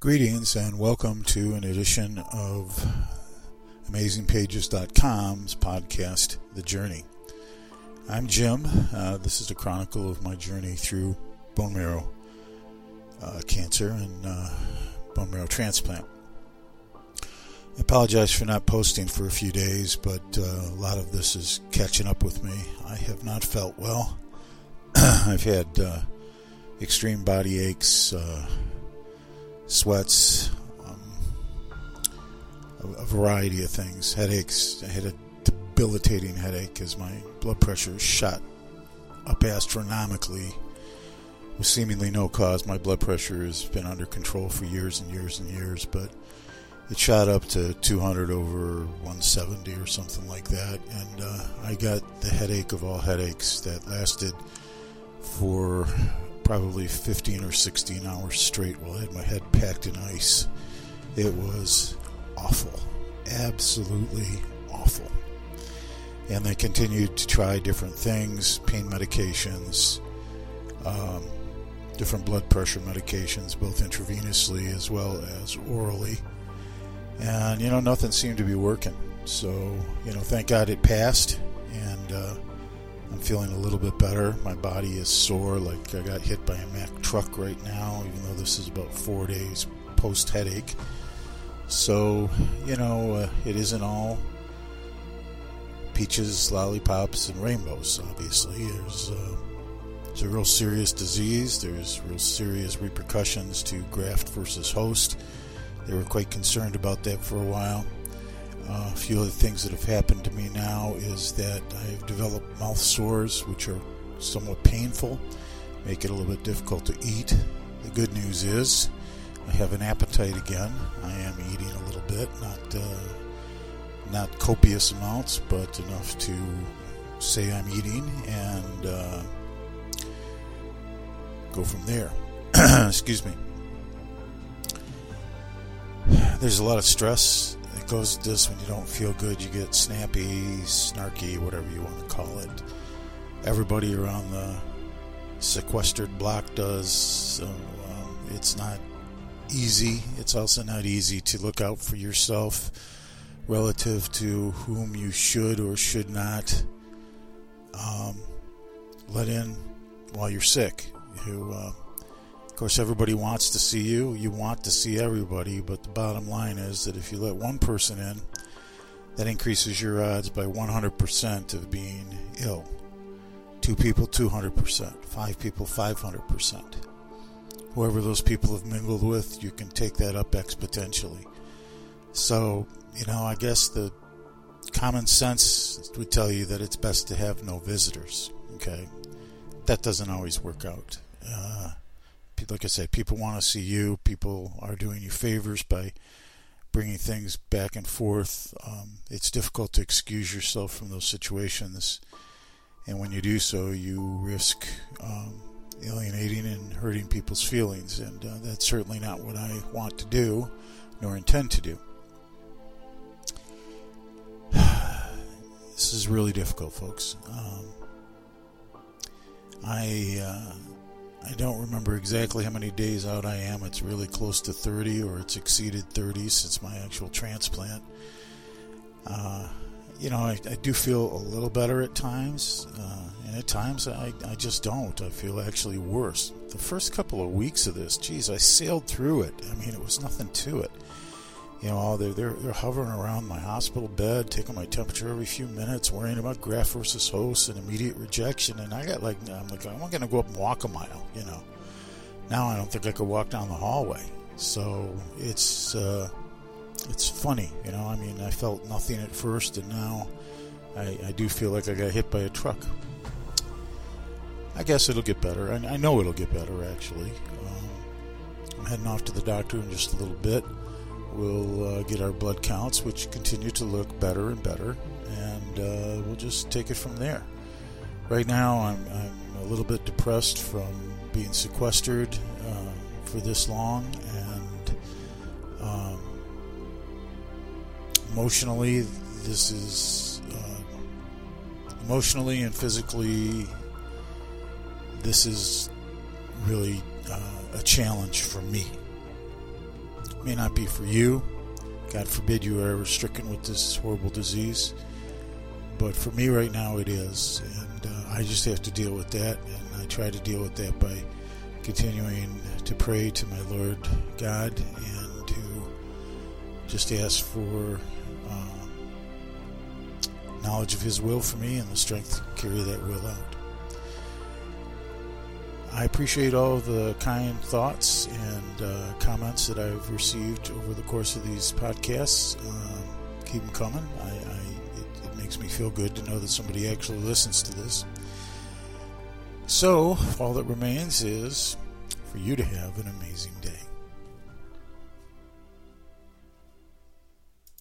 Greetings and welcome to an edition of AmazingPages.com's podcast, The Journey. I'm Jim. Uh, this is a chronicle of my journey through bone marrow uh, cancer and uh, bone marrow transplant. I apologize for not posting for a few days, but uh, a lot of this is catching up with me. I have not felt well. I've had uh, extreme body aches uh, sweats, um, a, a, variety of things, headaches. I had a debilitating headache as my blood pressure shot up astronomically with seemingly no cause. My blood pressure has been under control for years and years and years, but it shot up to 200 over 170 or something like that. And uh, I got the headache of all headaches that lasted for probably 15 or 16 hours straight while I had my head packed in ice. It was awful. Absolutely awful. And they continued to try different things pain medications, um, different blood pressure medications, both intravenously as well as orally. And, you know, nothing seemed to be working. So, you know, thank God it passed. And, uh, I'm feeling a little bit better. My body is sore, like I got hit by a Mack truck right now, even though this is about four days post headache. So, you know, uh, it isn't all peaches, lollipops, and rainbows, obviously. There's, uh, a real serious disease, there's real serious repercussions to graft versus host. They were quite concerned about that for a while. Few other things that have happened to me now is that I've developed mouth sores, which are somewhat painful, make it a little bit difficult to eat. The good news is I have an appetite again. I am eating a little bit, not uh, not copious amounts, but enough to say I'm eating and uh, go from there. Excuse me. There's a lot of stress goes this when you don't feel good, you get snappy, snarky, whatever you want to call it. Everybody around the sequestered block does. So um, it's not easy. It's also not easy to look out for yourself relative to whom you should or should not um, let in while you're sick. Who uh, course, everybody wants to see you. You want to see everybody, but the bottom line is that if you let one person in, that increases your odds by 100% of being ill. Two people, 200%. Five people, 500%. Whoever those people have mingled with, you can take that up exponentially. So, you know, I guess the common sense would tell you that it's best to have no visitors. Okay? That doesn't always work out. Uh, like I said, people want to see you. People are doing you favors by bringing things back and forth. Um, it's difficult to excuse yourself from those situations, and when you do so, you risk um, alienating and hurting people's feelings, and uh, that's certainly not what I want to do, nor intend to do. this is really difficult, folks. Um, I. Uh, I don't remember exactly how many days out I am. It's really close to 30, or it's exceeded 30 since my actual transplant. Uh, you know, I, I, do feel a little better at times, uh, and at times I, I just don't. I feel actually worse. The first couple of weeks of this, geez, I sailed through it. I mean, it was nothing to it you know, they're, they're, they're hovering around my hospital bed, taking my temperature every few minutes, worrying about graft versus host and immediate rejection. And I got like, I'm like, I'm going to go up and walk a mile, you know. Now I don't think I could walk down the hallway. So it's, uh, it's funny, you know. I mean, I felt nothing at first, and now I, I do feel like I got hit by a truck. I guess it'll get better. I, I know it'll get better, actually. Um, I'm heading off to the doctor in just a little bit we'll uh, get our blood counts, which continue to look better and better, and uh, we'll just take it from there. Right now, I'm, I'm, a little bit depressed from being sequestered uh, for this long, and um, emotionally, this is uh, emotionally and physically, this is really uh, a challenge for me may not be for you. God forbid you are ever stricken with this horrible disease. But for me right now, it is. And uh, I just have to deal with that. And I try to deal with that by continuing to pray to my Lord God and to just ask for um, knowledge of His will for me and the strength to carry that will out. I appreciate all the kind thoughts and uh, comments that I've received over the course of these podcasts. Um, keep them coming. I, I it, it makes me feel good to know that somebody actually listens to this. So, all that remains is for you to have an amazing day.